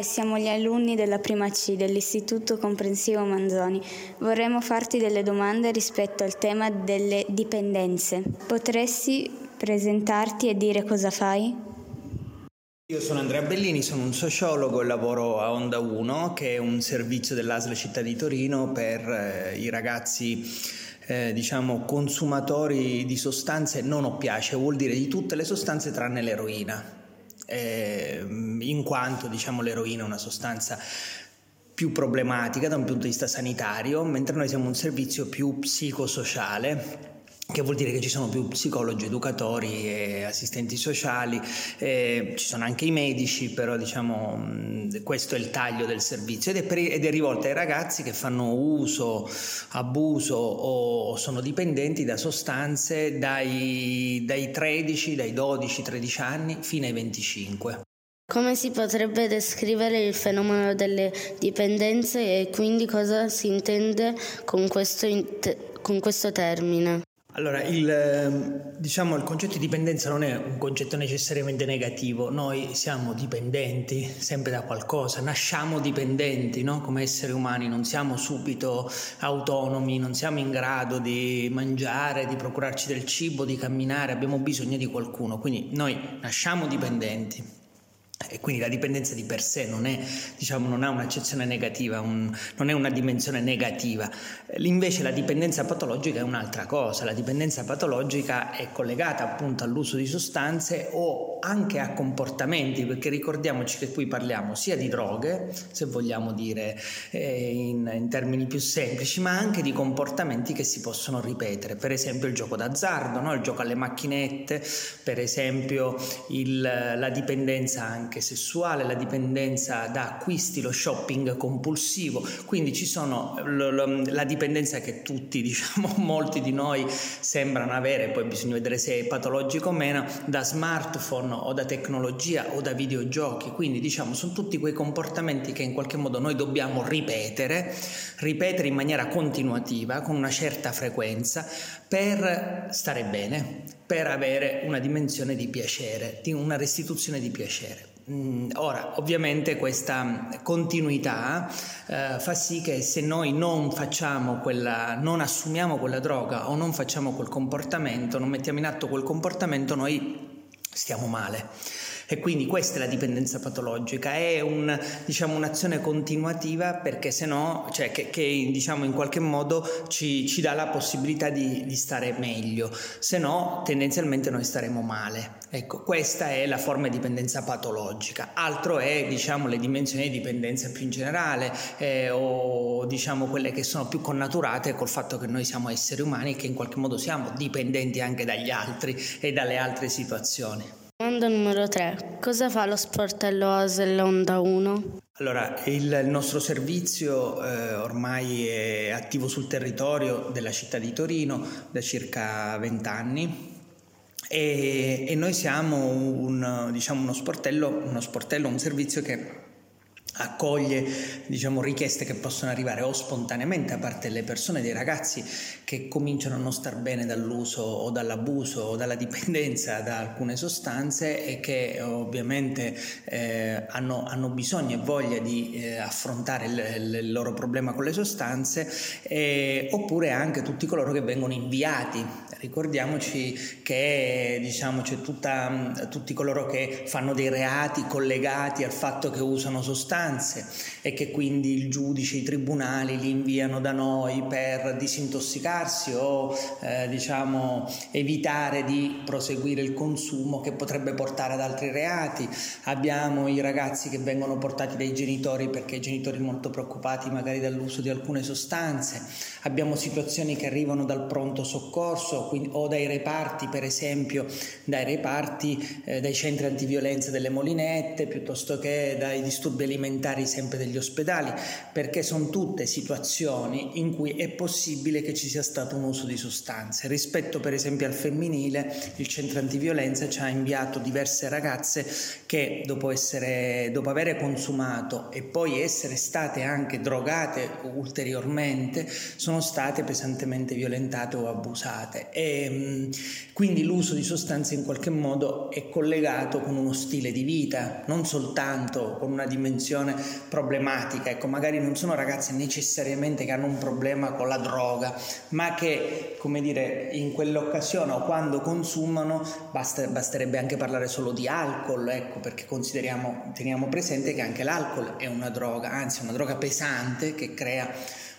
Siamo gli alunni della prima C dell'Istituto Comprensivo Manzoni. Vorremmo farti delle domande rispetto al tema delle dipendenze. Potresti presentarti e dire cosa fai? Io sono Andrea Bellini, sono un sociologo e lavoro a Onda 1, che è un servizio dell'ASL Città di Torino per eh, i ragazzi eh, diciamo consumatori di sostanze non oppiacee, vuol dire di tutte le sostanze tranne l'eroina eh, in quanto diciamo, l'eroina è una sostanza più problematica da un punto di vista sanitario, mentre noi siamo un servizio più psicosociale che vuol dire che ci sono più psicologi, educatori e assistenti sociali, eh, ci sono anche i medici, però diciamo questo è il taglio del servizio ed è, per, ed è rivolta ai ragazzi che fanno uso, abuso o sono dipendenti da sostanze dai, dai 13, dai 12, 13 anni fino ai 25. Come si potrebbe descrivere il fenomeno delle dipendenze e quindi cosa si intende con questo, con questo termine? Allora, il, ehm, diciamo, il concetto di dipendenza non è un concetto necessariamente negativo, noi siamo dipendenti sempre da qualcosa, nasciamo dipendenti no? come esseri umani, non siamo subito autonomi, non siamo in grado di mangiare, di procurarci del cibo, di camminare, abbiamo bisogno di qualcuno, quindi noi nasciamo dipendenti. E quindi la dipendenza di per sé non, è, diciamo, non ha un'accezione negativa, un, non è una dimensione negativa. Invece la dipendenza patologica è un'altra cosa. La dipendenza patologica è collegata appunto all'uso di sostanze o anche a comportamenti, perché ricordiamoci che qui parliamo sia di droghe, se vogliamo dire eh, in, in, termini più semplici, ma anche di comportamenti che si possono ripetere. Per esempio il gioco d'azzardo, no? il gioco alle macchinette, per esempio il, la dipendenza anche anche sessuale, la dipendenza da acquisti, lo shopping compulsivo, quindi ci sono lo, lo, la dipendenza che tutti, diciamo, molti di noi sembrano avere, poi bisogna vedere se è patologico o meno, da smartphone o da tecnologia o da videogiochi, quindi diciamo sono tutti quei comportamenti che in qualche modo noi dobbiamo ripetere, ripetere in maniera continuativa, con una certa frequenza, per stare bene, per avere una dimensione di piacere, di una restituzione di piacere. Mm, ora, ovviamente questa continuità eh, fa sì che se noi non facciamo quella, non assumiamo quella droga o non facciamo quel comportamento, non mettiamo in atto quel comportamento, noi stiamo male. E quindi questa è la dipendenza patologica, è un, diciamo, un'azione continuativa perché se no, cioè che, che diciamo, in qualche modo ci, ci dà la possibilità di, di, stare meglio, se no tendenzialmente noi staremo male. Ecco, questa è la forma di dipendenza patologica. Altro è diciamo, le dimensioni di dipendenza più in generale eh, o diciamo quelle che sono più connaturate col fatto che noi siamo esseri umani che in qualche modo siamo dipendenti anche dagli altri e dalle altre situazioni. Domanda numero 3. Cosa fa lo sportello ASL Onda 1? Allora, il, nostro servizio eh, ormai è attivo sul territorio della città di Torino da circa 20 anni e, e noi siamo un, diciamo, uno, sportello, uno sportello, un servizio che accoglie diciamo, richieste che possono arrivare o spontaneamente da parte delle persone, dei ragazzi che cominciano a non star bene dall'uso o dall'abuso o dalla dipendenza da alcune sostanze e che ovviamente eh, hanno, hanno, bisogno e voglia di eh, affrontare il, il, loro problema con le sostanze, eh, oppure anche tutti coloro che vengono inviati. Ricordiamoci che diciamo, c'è tutta, tutti coloro che fanno dei reati collegati al fatto che usano sostanze sostanze e che quindi il giudice, i tribunali li inviano da noi per disintossicarsi o eh, diciamo evitare di proseguire il consumo che potrebbe portare ad altri reati. Abbiamo i ragazzi che vengono portati dai genitori perché i genitori molto preoccupati magari dall'uso di alcune sostanze. Abbiamo situazioni che arrivano dal pronto soccorso quindi, o dai reparti, per esempio, dai reparti, eh, dai centri antiviolenza delle molinette piuttosto che dai disturbi alimentari alimentari sempre degli ospedali, perché sono tutte situazioni in cui è possibile che ci sia stato un uso di sostanze. Rispetto per esempio al femminile, il centro antiviolenza ci ha inviato diverse ragazze che dopo, essere, dopo avere consumato e poi essere state anche drogate ulteriormente, sono state pesantemente violentate o abusate. E, quindi l'uso di sostanze in qualche modo è collegato con uno stile di vita, non soltanto con una dimensione problematica. Ecco, magari non sono ragazzi necessariamente che hanno un problema con la droga, ma che, come dire, in quell'occasione o quando consumano, basta, basterebbe anche parlare solo di alcol, ecco, perché consideriamo, teniamo presente che anche l'alcol è una droga, anzi una droga pesante che crea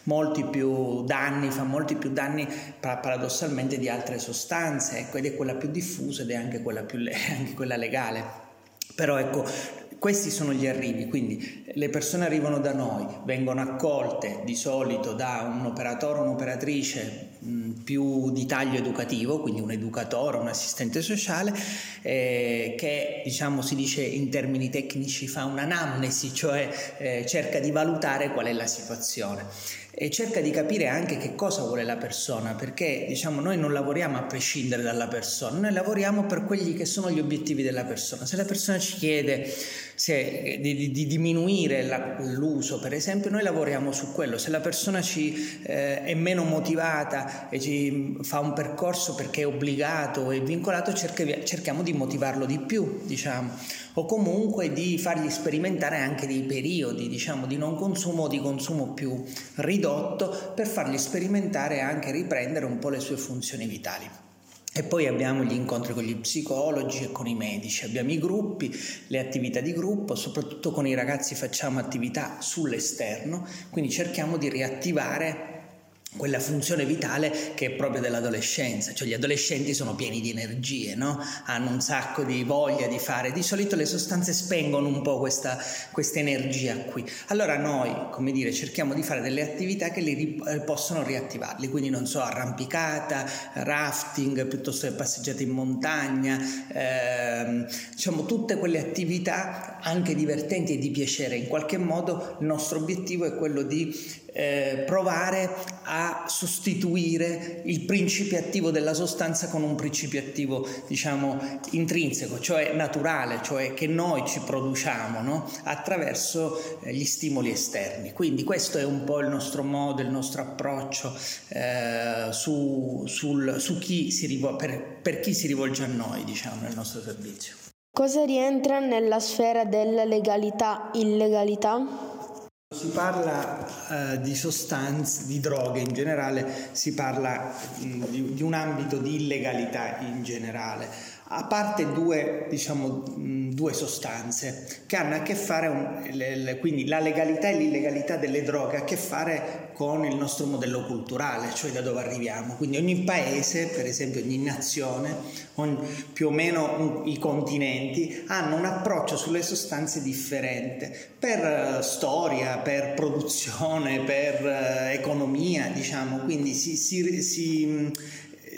molti più danni, fa molti più danni paradossalmente di altre sostanze, ecco, ed è quella più diffusa ed è anche quella, più, anche quella legale. Però ecco, questi sono gli arrivi, quindi le persone arrivano da noi, vengono accolte di solito da un operatore o un'operatrice mh, più di taglio educativo, quindi un educatore, un assistente sociale, eh, che diciamo si dice in termini tecnici fa un'anamnesi, cioè eh, cerca di valutare qual è la situazione e cerca di capire anche che cosa vuole la persona, perché diciamo noi non lavoriamo a prescindere dalla persona, noi lavoriamo per quelli che sono gli obiettivi della persona. Se la persona ci chiede se, di, di, di, diminuire la, l'uso, per esempio, noi lavoriamo su quello. Se la persona ci, eh, è meno motivata e ci fa un percorso perché è obbligato è vincolato, cerchi, cerchiamo di motivarlo di più, diciamo o comunque di fargli sperimentare anche dei periodi, diciamo, di non consumo o di consumo più ridotto per fargli sperimentare e anche riprendere un po' le sue funzioni vitali. E poi abbiamo gli incontri con gli psicologi e con i medici, abbiamo i gruppi, le attività di gruppo, soprattutto con i ragazzi facciamo attività sull'esterno, quindi cerchiamo di riattivare quella funzione vitale che è proprio dell'adolescenza, cioè gli adolescenti sono pieni di energie, no? hanno un sacco di voglia di fare, di solito le sostanze spengono un po' questa, energia qui. Allora noi, come dire, cerchiamo di fare delle attività che li eh, possono riattivarli, quindi non so, arrampicata, rafting, piuttosto che passeggiate in montagna, ehm, diciamo tutte quelle attività anche divertenti e di piacere. In qualche modo il nostro obiettivo è quello di eh, provare a sostituire il principio attivo della sostanza con un principio attivo, diciamo, intrinseco, cioè naturale, cioè che noi ci produciamo no? attraverso eh, gli stimoli esterni. Quindi questo è un po' il nostro modo, il nostro approccio eh, su, sul, su chi rivol- per, per chi si rivolge a noi, diciamo, nel nostro servizio. Cosa rientra nella sfera della legalità, illegalità? Si parla eh, di sostanze, di droghe in generale, si parla mh, di, di, un ambito di illegalità in generale, a parte due, diciamo, due sostanze che hanno a che fare, quindi la legalità e l'illegalità delle droghe, ha a che fare con il nostro modello culturale, cioè da dove arriviamo. Quindi ogni paese, per esempio ogni nazione, ogni, più o meno i continenti, hanno un approccio sulle sostanze differente per uh, storia, per produzione, per uh, economia, diciamo, quindi si, si, si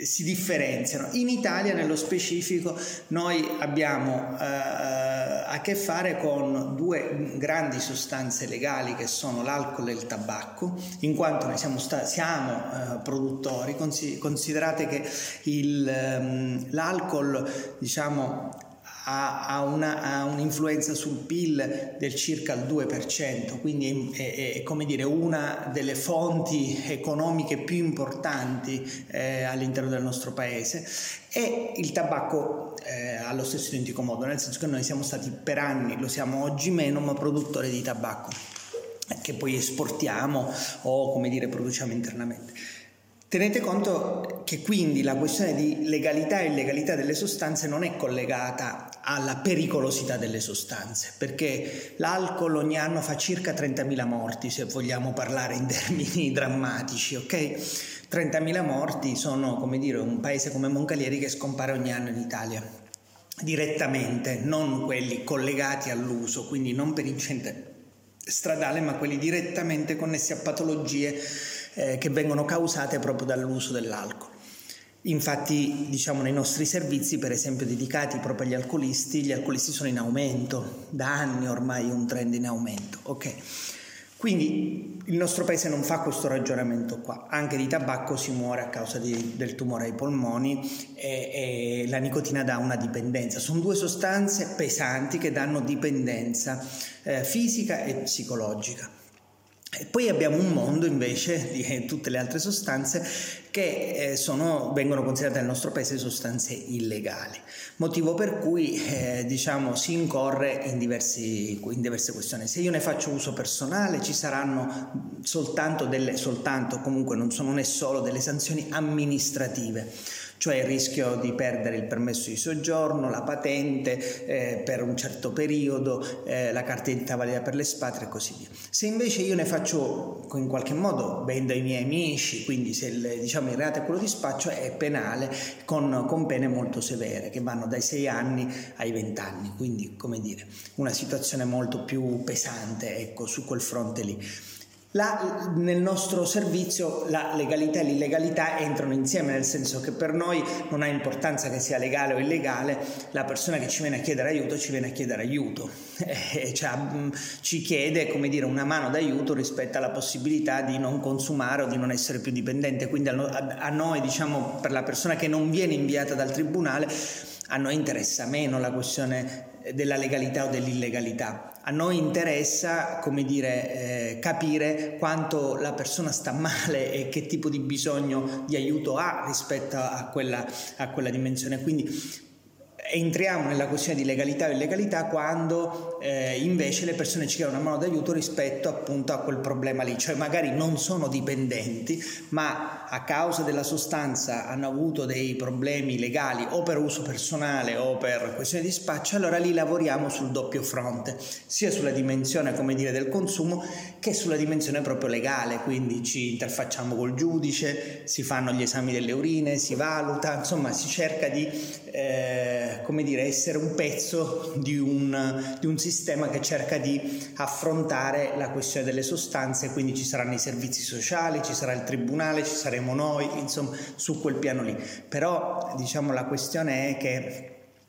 si differenziano. In Italia, nello specifico, noi abbiamo eh, a che fare con due grandi sostanze legali che sono l'alcol e il tabacco, in quanto noi siamo, sta- siamo eh, produttori. Considerate che il, um, l'alcol, diciamo, ha, ha, una, ha, un'influenza sul PIL del circa il 2%, quindi è, è, come dire una delle fonti economiche più importanti eh, all'interno del nostro paese e il tabacco eh, ha lo stesso identico modo, nel senso che noi siamo stati per anni, lo siamo oggi meno, ma produttori di tabacco che poi esportiamo o come dire produciamo internamente. Tenete conto che quindi la questione di legalità e illegalità delle sostanze non è collegata alla pericolosità delle sostanze, perché l'alcol ogni anno fa circa 30.000 morti, se vogliamo parlare in termini drammatici, ok? 30.000 morti sono, come dire, un paese come Moncalieri che scompare ogni anno in Italia direttamente, non quelli collegati all'uso, quindi non per incidente stradale, ma quelli direttamente connessi a patologie eh, che vengono causate proprio dall'uso dell'alcol. Infatti, diciamo, nei nostri servizi, per esempio, dedicati proprio agli alcolisti, gli alcolisti sono in aumento, da anni ormai un trend in aumento. Okay. Quindi il nostro paese non fa questo ragionamento qua, anche di tabacco si muore a causa di, del tumore ai polmoni e, e, la nicotina dà una dipendenza, sono due sostanze pesanti che danno dipendenza eh, fisica e psicologica. E poi abbiamo un mondo invece di tutte le altre sostanze che eh, sono, vengono considerate nel nostro paese sostanze illegali, motivo per cui eh, diciamo, si incorre in, diversi, in, diverse questioni. Se io ne faccio uso personale ci saranno soltanto delle, soltanto comunque non, sono, è solo delle sanzioni amministrative cioè il rischio di perdere il permesso di soggiorno, la patente eh, per un certo periodo, eh, la carta d'identità valida per l'espatrio e così via. Se invece io ne faccio in qualche modo, vendo ai miei amici, quindi se il, diciamo, il reato è quello di spaccio, è penale con, con pene molto severe che vanno dai 6 anni ai 20 anni, quindi come dire una situazione molto più pesante ecco, su quel fronte lì. La, nel nostro servizio la legalità e l'illegalità entrano insieme, nel senso che per noi non ha importanza che sia legale o illegale, la persona che ci viene a chiedere aiuto ci viene a chiedere aiuto, e cioè, ci chiede come dire, una mano d'aiuto rispetto alla possibilità di non consumare o di non essere più dipendente. Quindi a, a noi, diciamo, per la persona che non viene inviata dal tribunale, a noi interessa meno la questione della legalità o dell'illegalità. A noi interessa, come dire, eh, capire quanto la persona sta male e che tipo di bisogno di aiuto ha rispetto a quella, a quella dimensione. Quindi entriamo nella questione di legalità o illegalità quando eh, invece le persone ci chiedono una mano d'aiuto rispetto appunto a quel problema lì, cioè magari non sono dipendenti, ma a causa della sostanza hanno avuto dei problemi legali o per uso personale o per questione di spaccio, allora lì lavoriamo sul doppio fronte, sia sulla dimensione dire del consumo che sulla dimensione proprio legale, quindi ci interfacciamo col giudice, si fanno gli esami delle urine, si valuta, insomma si cerca di eh, dire, essere un pezzo di un, di un sistema che cerca di affrontare la questione delle sostanze, quindi ci saranno i servizi sociali, ci sarà il tribunale, ci saremo noi, insomma, su quel piano lì. Però diciamo la questione è che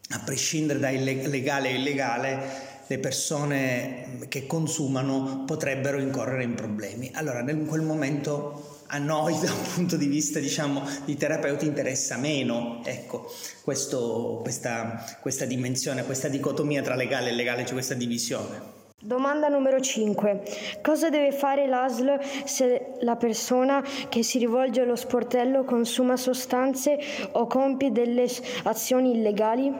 a prescindere da legale e illegale, le persone che consumano potrebbero incorrere in problemi. Allora, in quel momento a noi da un punto di vista diciamo di terapeuti interessa meno ecco questo, questa, questa dimensione questa dicotomia tra legale e illegale c'è questa divisione Domanda numero 5. Cosa deve fare l'ASL se la persona che si rivolge allo sportello consuma sostanze o compie delle azioni illegali?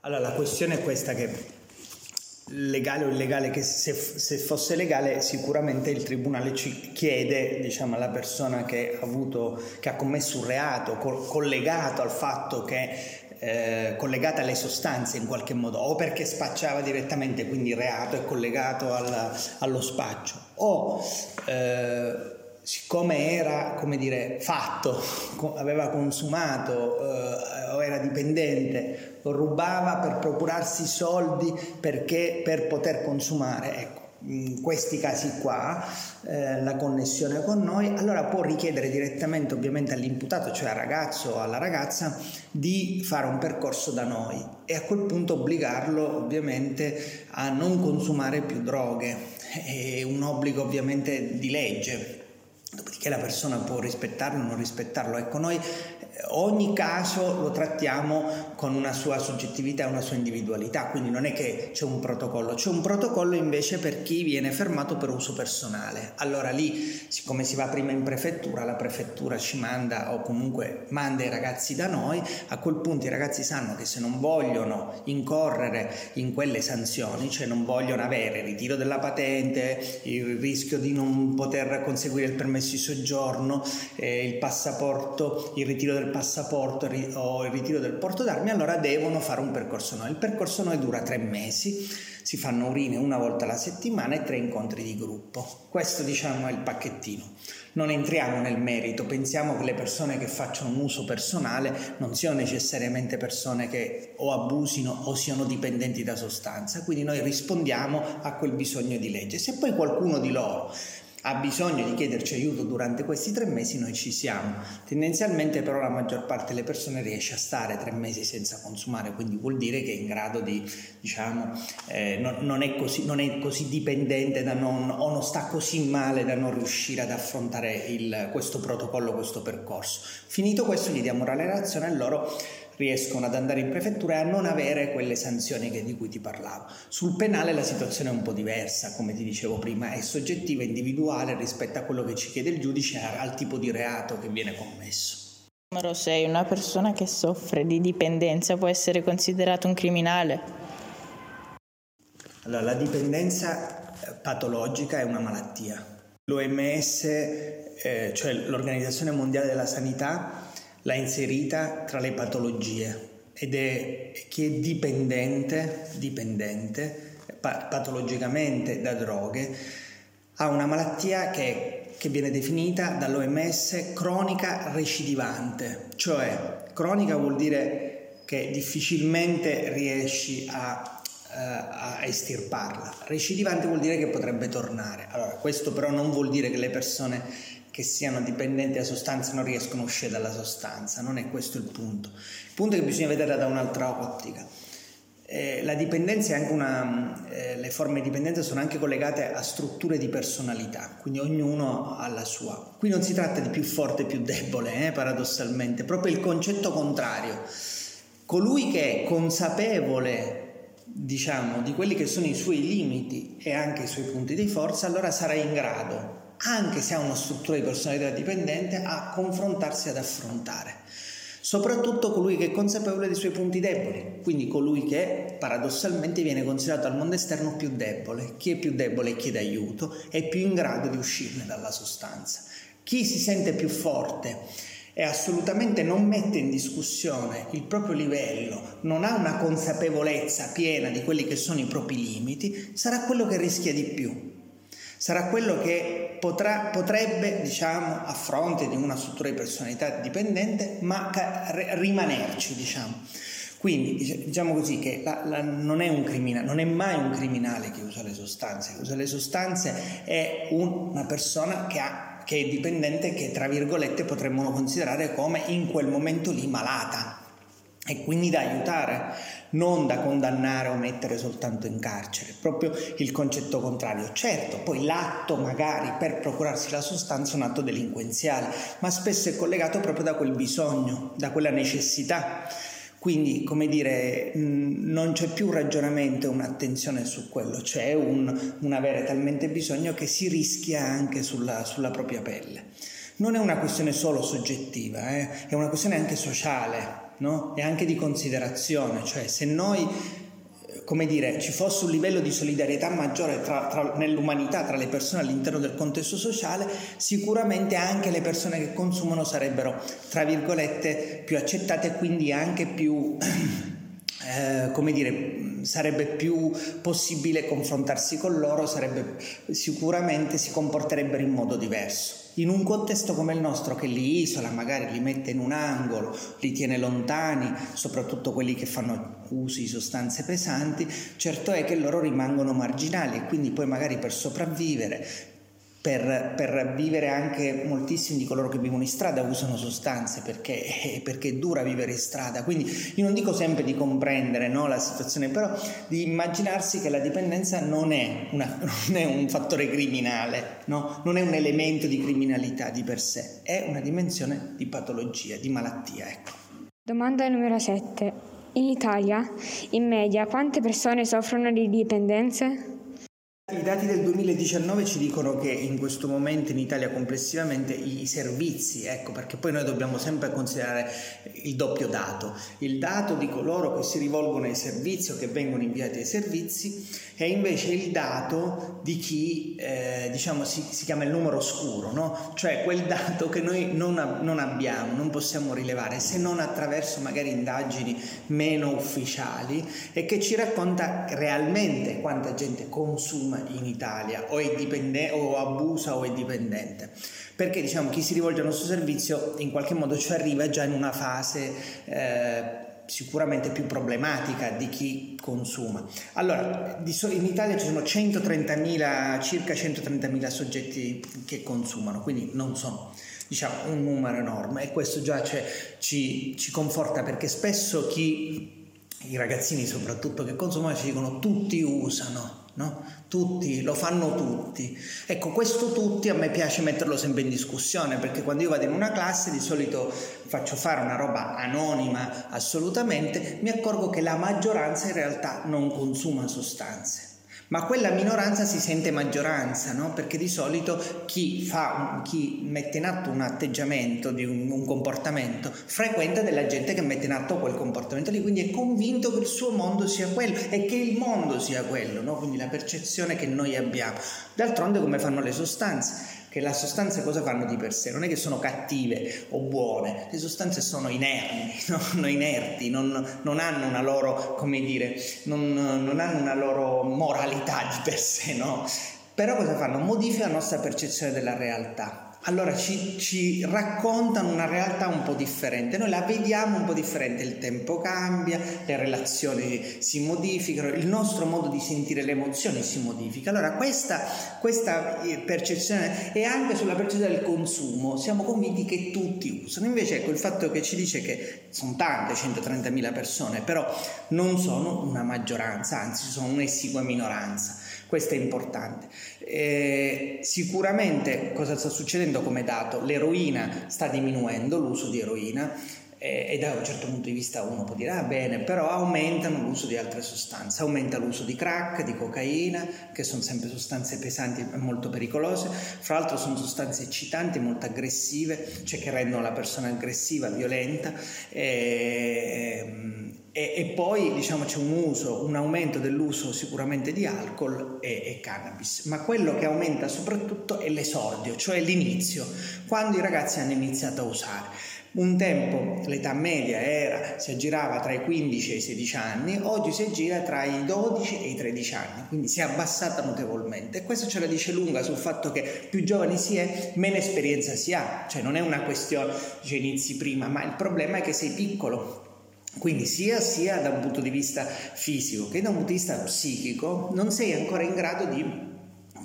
Allora, la questione è questa che legale o illegale, che se, se, fosse legale sicuramente il tribunale ci chiede diciamo, alla persona che ha, avuto, che ha commesso un reato co- collegato al fatto che eh, collegata alle sostanze in qualche modo o perché spacciava direttamente quindi il reato è collegato al, allo spaccio o eh, siccome era come dire fatto aveva consumato eh, o era dipendente rubava per procurarsi soldi perché, per poter consumare. Ecco, in questi casi qua eh, la connessione con noi, allora può richiedere direttamente ovviamente all'imputato, cioè al ragazzo o alla ragazza, di fare un percorso da noi e a quel punto obbligarlo ovviamente a non consumare più droghe. È un obbligo ovviamente di legge, dopodiché la persona può rispettarlo o non rispettarlo. Ecco, noi ogni caso lo trattiamo con una sua soggettività una sua individualità, quindi non è che c'è un protocollo, c'è un protocollo invece per chi viene fermato per uso personale. Allora lì, siccome si va prima in prefettura, la prefettura ci manda o comunque manda i ragazzi da noi, a quel punto i ragazzi sanno che se non vogliono incorrere in quelle sanzioni, cioè non vogliono avere il ritiro della patente, il rischio di non poter conseguire il permesso di soggiorno, eh, il passaporto, il ritiro del passaporto o il ritiro del porto d'armi, allora devono fare un percorso noi. Il percorso noi dura tre mesi, si fanno urine una volta alla settimana e tre incontri di gruppo. Questo diciamo è il pacchettino. Non entriamo nel merito, pensiamo che le persone che facciano un uso personale non siano necessariamente persone che o abusino o siano dipendenti da sostanza, quindi noi rispondiamo a quel bisogno di legge. Se poi qualcuno di loro ha bisogno di chiederci aiuto durante questi tre mesi, noi ci siamo. Tendenzialmente però la maggior parte delle persone riesce a stare tre mesi senza consumare, quindi vuol dire che è in grado di, diciamo, eh, non, non, è così, non, è così, dipendente da non, o non sta così male da non riuscire ad affrontare il, questo protocollo, questo percorso. Finito questo gli diamo una relazione e loro riescono ad andare in prefettura e a non avere quelle sanzioni che, di cui ti parlavo. Sul penale la situazione è un po' diversa, come ti dicevo prima, è soggettiva, individuale rispetto a quello che ci chiede il giudice al tipo di reato che viene commesso. Numero 6. Una persona che soffre di dipendenza può essere considerata un criminale? Allora, la dipendenza eh, patologica è una malattia. L'OMS, eh, cioè l'Organizzazione Mondiale della Sanità, l'ha inserita tra le patologie ed è chi è dipendente, dipendente patologicamente da droghe ha una malattia che, che viene definita dall'OMS cronica recidivante, cioè cronica vuol dire che difficilmente riesci a, uh, a estirparla, recidivante vuol dire che potrebbe tornare. Allora, questo però non vuol dire che le persone che siano dipendenti da sostanze non riescono a uscire dalla sostanza, non è questo il punto. Il punto è che bisogna vederla da un'altra ottica. Eh, la dipendenza è anche una, eh, le forme di dipendenza sono anche collegate a strutture di personalità, quindi ognuno ha la sua. Qui non si tratta di più forte e più debole, eh, paradossalmente, proprio il concetto contrario. Colui che è consapevole, diciamo, di quelli che sono i suoi limiti e anche i suoi punti di forza, allora sarà in grado anche se ha una struttura di personalità dipendente, a confrontarsi ad affrontare. Soprattutto colui che è consapevole dei suoi punti deboli, quindi colui che paradossalmente viene considerato al mondo esterno più debole. Chi è più debole e chiede aiuto è più in grado di uscirne dalla sostanza. Chi si sente più forte e assolutamente non mette in discussione il proprio livello, non ha una consapevolezza piena di quelli che sono i propri limiti, sarà quello che rischia di più sarà quello che potrà, potrebbe, diciamo, a fronte di una struttura di personalità dipendente, ma rimanerci, diciamo. Quindi diciamo così che la, la, non, è non, è mai un criminale che usa le sostanze, che usa le sostanze è un, una persona che, ha, che è dipendente che tra virgolette potremmo considerare come in quel momento lì malata. E quindi da aiutare, non da condannare o mettere soltanto in carcere, proprio il concetto contrario. Certo, poi l'atto magari per procurarsi la sostanza è un atto delinquenziale, ma spesso è collegato proprio da quel bisogno, da quella necessità. Quindi, come dire, non c'è più un ragionamento e un'attenzione su quello, c'è un, un avere talmente bisogno che si rischia anche sulla, sulla propria pelle. Non è una questione solo soggettiva, eh? è una questione anche sociale, no? e anche di considerazione, cioè se noi come dire, ci fosse un livello di solidarietà maggiore tra, tra, nell'umanità tra le persone all'interno del contesto sociale, sicuramente anche le persone che consumano sarebbero, tra virgolette, più accettate e quindi anche più, eh, come dire, sarebbe più possibile confrontarsi con loro, sarebbe, sicuramente si comporterebbero in modo diverso. In un contesto come il nostro che li isola, magari li mette in un angolo, li tiene lontani, soprattutto quelli che fanno uso di sostanze pesanti, certo è che loro rimangono marginali e quindi poi magari per sopravvivere per, per, vivere anche moltissimi di coloro che vivono in strada usano sostanze perché, eh, perché è dura vivere in strada. Quindi io non dico sempre di comprendere no, la situazione, però di immaginarsi che la dipendenza non è, una, non è un fattore criminale, no? non è un elemento di criminalità di per sé, è una dimensione di patologia, di malattia. Ecco. Domanda numero 7. In Italia, in media, quante persone soffrono di dipendenze? I dati del 2019 ci dicono che in questo momento in Italia complessivamente i servizi, ecco perché poi noi dobbiamo sempre considerare il doppio dato, il dato di coloro che si rivolgono ai servizi o che vengono inviati ai servizi e invece il dato di chi eh, diciamo si, si, chiama il numero oscuro, no? cioè quel dato che noi non, non abbiamo, non possiamo rilevare se non attraverso magari indagini meno ufficiali e che ci racconta realmente quanta gente consuma in Italia o, è dipendente, o abusa o è dipendente perché diciamo chi si rivolge al nostro servizio in qualche modo ci arriva già in una fase eh, sicuramente più problematica di chi consuma. Allora, in Italia ci sono 130.000, circa 130.000 soggetti che consumano, quindi non sono diciamo, un numero enorme e questo già ci, ci conforta perché spesso chi, i ragazzini soprattutto che consumano ci dicono tutti usano, no? Tutti, lo fanno tutti. Ecco, questo tutti a me piace metterlo sempre in discussione perché quando io vado in una classe di solito faccio fare una roba anonima assolutamente, mi accorgo che la maggioranza in realtà non consuma sostanze ma quella minoranza si sente maggioranza, no? perché di solito chi, fa, chi, mette in atto un atteggiamento, un, un, comportamento, frequenta della gente che mette in atto quel comportamento lì, quindi è convinto che il suo mondo sia quello e che il mondo sia quello, no? quindi la percezione che noi abbiamo. D'altronde come fanno le sostanze? Che le sostanze cosa fanno di per sé? Non è che sono cattive o buone, le sostanze sono inermi, no? inerti, non, non, hanno una loro, come dire, non, non hanno una loro moralità di per sé, no? Però cosa fanno? Modificano la nostra percezione della realtà allora ci, ci, raccontano una realtà un po' differente, noi la vediamo un po' differente, il tempo cambia, le relazioni si modificano, il nostro modo di sentire le emozioni si modifica. Allora questa, questa eh, percezione e anche sulla percezione del consumo siamo convinti che tutti usano, invece ecco il fatto che ci dice che sono tante, 130.000 persone, però non sono una maggioranza, anzi sono un'esigua minoranza. Questo è importante. Eh, sicuramente cosa sta succedendo come dato? L'eroina sta diminuendo, l'uso di eroina, eh, e da un certo punto di vista uno può dire ah bene, però aumentano l'uso di altre sostanze, aumenta l'uso di crack, di cocaina, che sono sempre sostanze pesanti e molto pericolose, fra l'altro sono sostanze eccitanti, molto aggressive, cioè che rendono la persona aggressiva, violenta. Eh, e, poi diciamo c'è un uso, un aumento dell'uso sicuramente di alcol e, e, cannabis, ma quello che aumenta soprattutto è l'esordio, cioè l'inizio, quando i ragazzi hanno iniziato a usare. Un tempo l'età media era, si aggirava tra i 15 e i 16 anni, oggi si aggira tra i 12 e i 13 anni, quindi si è abbassata notevolmente. Questo ce la dice lunga sul fatto che più giovani si è, meno esperienza si ha, cioè non è una questione, dice inizi prima, ma il problema è che sei piccolo, quindi sia, sia, da un punto di vista fisico che da un punto di vista psichico non sei ancora in grado di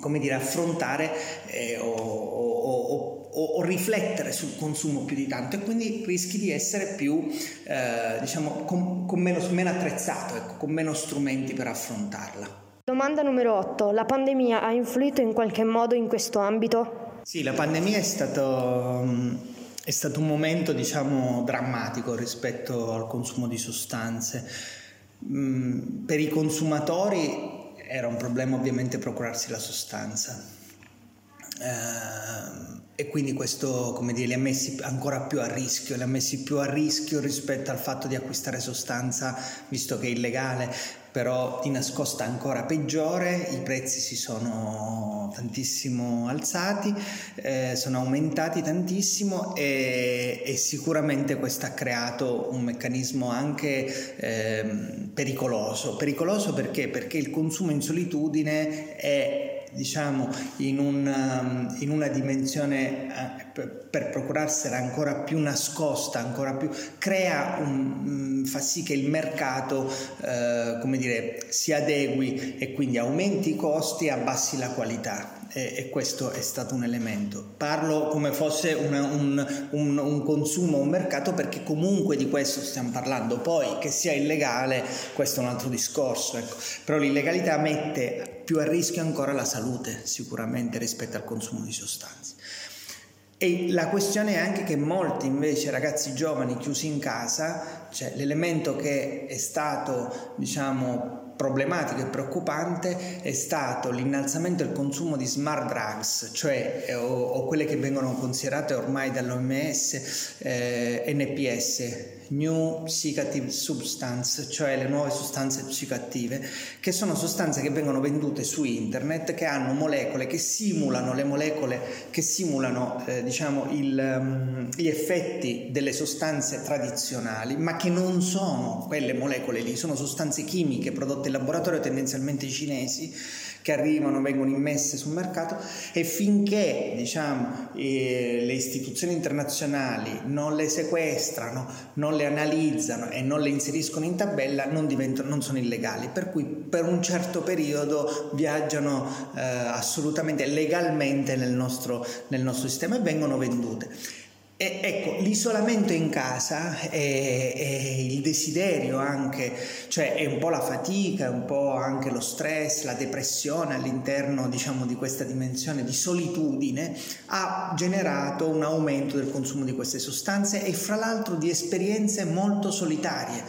come dire, affrontare eh, o, o, o, o, riflettere sul consumo più di tanto e quindi rischi di essere più, eh, diciamo, con, con meno, meno, attrezzato, ecco, con meno strumenti per affrontarla. Domanda numero 8. La pandemia ha influito in qualche modo in questo ambito? Sì, la pandemia è stato è stato un momento, diciamo, drammatico rispetto al consumo di sostanze. Mm, per i consumatori era un problema ovviamente procurarsi la sostanza. Eh, e quindi questo come dire, li ha messi ancora più a rischio, li ha messi più a rischio rispetto al fatto di acquistare sostanza visto che è illegale, però di nascosta ancora peggiore, i prezzi si sono tantissimo alzati, eh, sono aumentati tantissimo e, e, sicuramente questo ha creato un meccanismo anche eh, pericoloso. Pericoloso perché? Perché il consumo in solitudine è diciamo in, un, in una dimensione eh, per, per procurarsela ancora più nascosta, ancora più crea un, mm, fa sì che il mercato eh, come dire si adegui e quindi aumenti i costi e abbassi la qualità e, e, questo è stato un elemento. Parlo come fosse una, un, un, un, consumo, un mercato, perché comunque di questo stiamo parlando. Poi che sia illegale, questo è un altro discorso, ecco. però l'illegalità mette più a rischio ancora la salute, sicuramente, rispetto al consumo di sostanze. E la questione è anche che molti invece ragazzi giovani chiusi in casa, cioè l'elemento che è stato, diciamo, problematico e preoccupante è stato l'innalzamento del consumo di smart drugs, cioè eh, o, o quelle che vengono considerate ormai dall'OMS eh, NPS, New Psychoactive Substance, cioè le nuove sostanze psicoattive, che sono sostanze che vengono vendute su internet, che hanno molecole che simulano le molecole che simulano eh, diciamo il, um, gli effetti delle sostanze tradizionali, ma che non sono quelle molecole lì, sono sostanze chimiche prodotte in laboratorio tendenzialmente cinesi che arrivano, vengono immesse sul mercato e finché diciamo, eh, le istituzioni internazionali non le sequestrano, non le analizzano e non le inseriscono in tabella non, non sono illegali, per cui per un certo periodo viaggiano eh, assolutamente legalmente nel nostro, nel nostro sistema e vengono vendute. E, ecco, l'isolamento in casa è, il desiderio anche, cioè è un po' la fatica, un po' anche lo stress, la depressione all'interno diciamo, di questa dimensione di solitudine ha generato un aumento del consumo di queste sostanze e fra l'altro di esperienze molto solitarie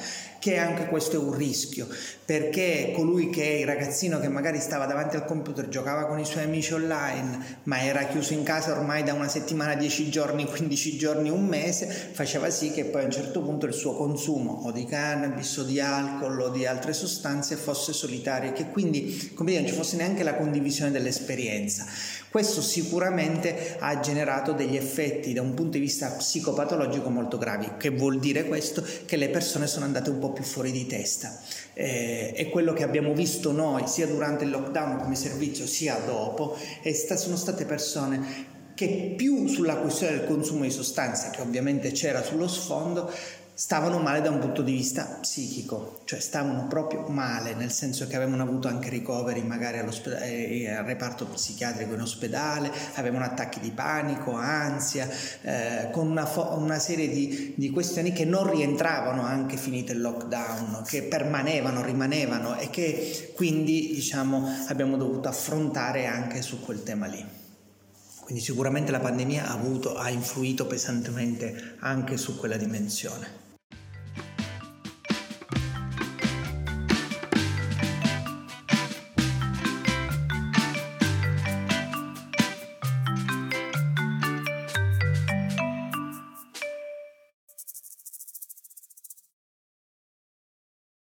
che anche questo è un rischio, perché colui che è il ragazzino che magari stava davanti al computer, giocava con i suoi amici online, ma era chiuso in casa ormai da una settimana, dieci giorni, quindici giorni, un mese, faceva sì che poi a un certo punto il suo consumo o di cannabis o di alcol o di altre sostanze fosse solitario e che quindi come dire, non ci fosse neanche la condivisione dell'esperienza. Questo sicuramente ha generato degli effetti da un punto di vista psicopatologico molto gravi. Che vuol dire questo? Che le persone sono andate un po' più fuori di testa. Eh, è quello che abbiamo visto noi sia durante il lockdown come servizio sia dopo, e sta, sono state persone che più sulla questione del consumo di sostanze, che ovviamente c'era sullo sfondo, stavano male da un punto di vista psichico, cioè stavano proprio male, nel senso che avevano avuto anche ricoveri magari eh, al reparto psichiatrico in ospedale, avevano attacchi di panico, ansia, eh, con una, fo- una serie di, di, questioni che non rientravano anche finito il lockdown, che permanevano, rimanevano e che quindi diciamo abbiamo dovuto affrontare anche su quel tema lì. Quindi sicuramente la pandemia ha, avuto, ha influito pesantemente anche su quella dimensione.